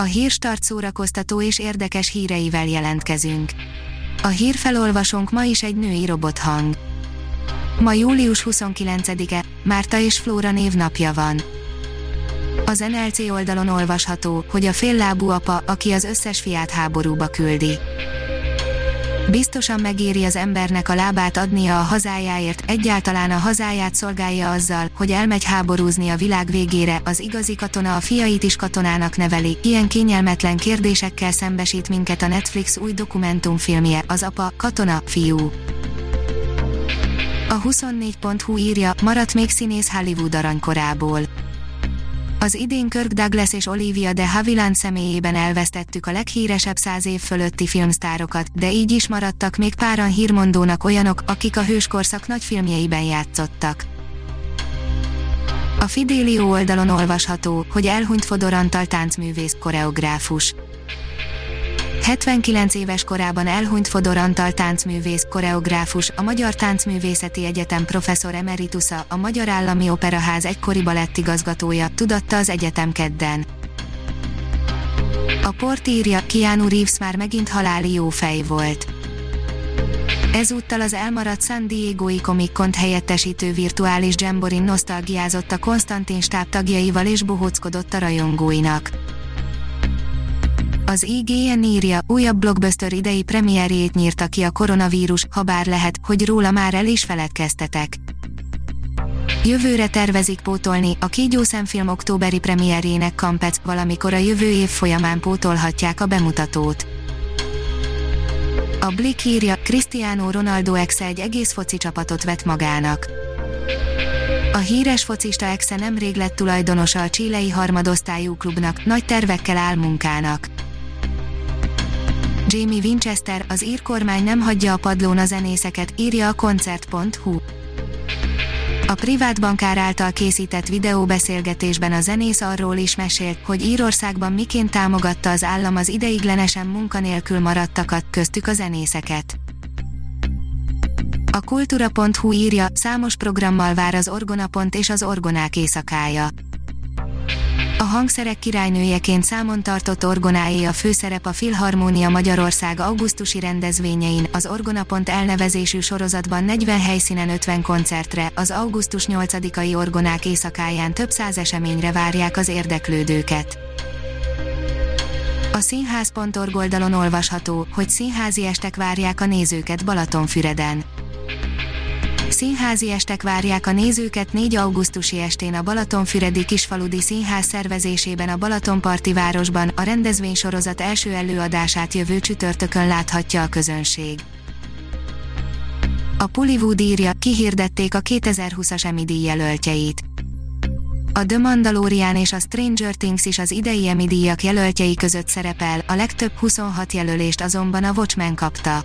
A hírstart szórakoztató és érdekes híreivel jelentkezünk. A hírfelolvasónk ma is egy női robothang. Ma július 29-e, Márta és Flóra névnapja van. Az NLC oldalon olvasható, hogy a féllábú apa, aki az összes fiát háborúba küldi. Biztosan megéri az embernek a lábát adnia a hazájáért, egyáltalán a hazáját szolgálja azzal, hogy elmegy háborúzni a világ végére, az igazi katona a fiait is katonának neveli, ilyen kényelmetlen kérdésekkel szembesít minket a Netflix új dokumentumfilmje, az apa, katona, fiú. A 24.hu írja, maradt még színész Hollywood aranykorából. Az idén Kirk Douglas és Olivia de Havilland személyében elvesztettük a leghíresebb száz év fölötti filmsztárokat, de így is maradtak még páran hírmondónak olyanok, akik a hőskorszak nagy filmjeiben játszottak. A Fidelio oldalon olvasható, hogy elhunyt Fodor Antal táncművész koreográfus. 79 éves korában elhunyt Fodor Antal táncművész, koreográfus, a Magyar Táncművészeti Egyetem professzor emeritusa, a Magyar Állami Operaház egykori balettigazgatója, tudatta az egyetem kedden. A port írja, Keanu Reeves már megint haláli jó fej volt. Ezúttal az elmaradt San Diego-i Comic-Cont helyettesítő virtuális Jamborin nosztalgiázott a Konstantin stáb tagjaival és bohóckodott a rajongóinak. Az IGN írja, újabb blockbuster idei premierjét nyírta ki a koronavírus, ha bár lehet, hogy róla már el is feledkeztetek. Jövőre tervezik pótolni, a kígyószemfilm októberi premierjének Kampec, valamikor a jövő év folyamán pótolhatják a bemutatót. A Blick írja, Cristiano Ronaldo ex egy egész foci csapatot vett magának. A híres focista exe nemrég lett tulajdonosa a csilei harmadosztályú klubnak, nagy tervekkel áll munkának. Jamie Winchester, az ír kormány nem hagyja a padlón a zenészeket, írja a koncert.hu. A privát bankár által készített videóbeszélgetésben a zenész arról is mesélt, hogy Írországban miként támogatta az állam az ideiglenesen munkanélkül maradtakat, köztük a zenészeket. A kultúra.hu írja, számos programmal vár az Orgonapont és az Orgonák éjszakája. A hangszerek királynőjeként számon tartott orgonáé a főszerep a Filharmónia Magyarország augusztusi rendezvényein, az Orgonapont elnevezésű sorozatban 40 helyszínen 50 koncertre, az augusztus 8-ai orgonák éjszakáján több száz eseményre várják az érdeklődőket. A színház.org oldalon olvasható, hogy színházi estek várják a nézőket Balatonfüreden. Színházi estek várják a nézőket 4. augusztusi estén a Balatonfüredi Kisfaludi Színház szervezésében a Balatonparti városban, a rendezvénysorozat első előadását jövő csütörtökön láthatja a közönség. A Pullywood írja, kihirdették a 2020-as Emmy díj jelöltjeit. A The Mandalorian és a Stranger Things is az idei Emmy díjak jelöltjei között szerepel, a legtöbb 26 jelölést azonban a Watchmen kapta.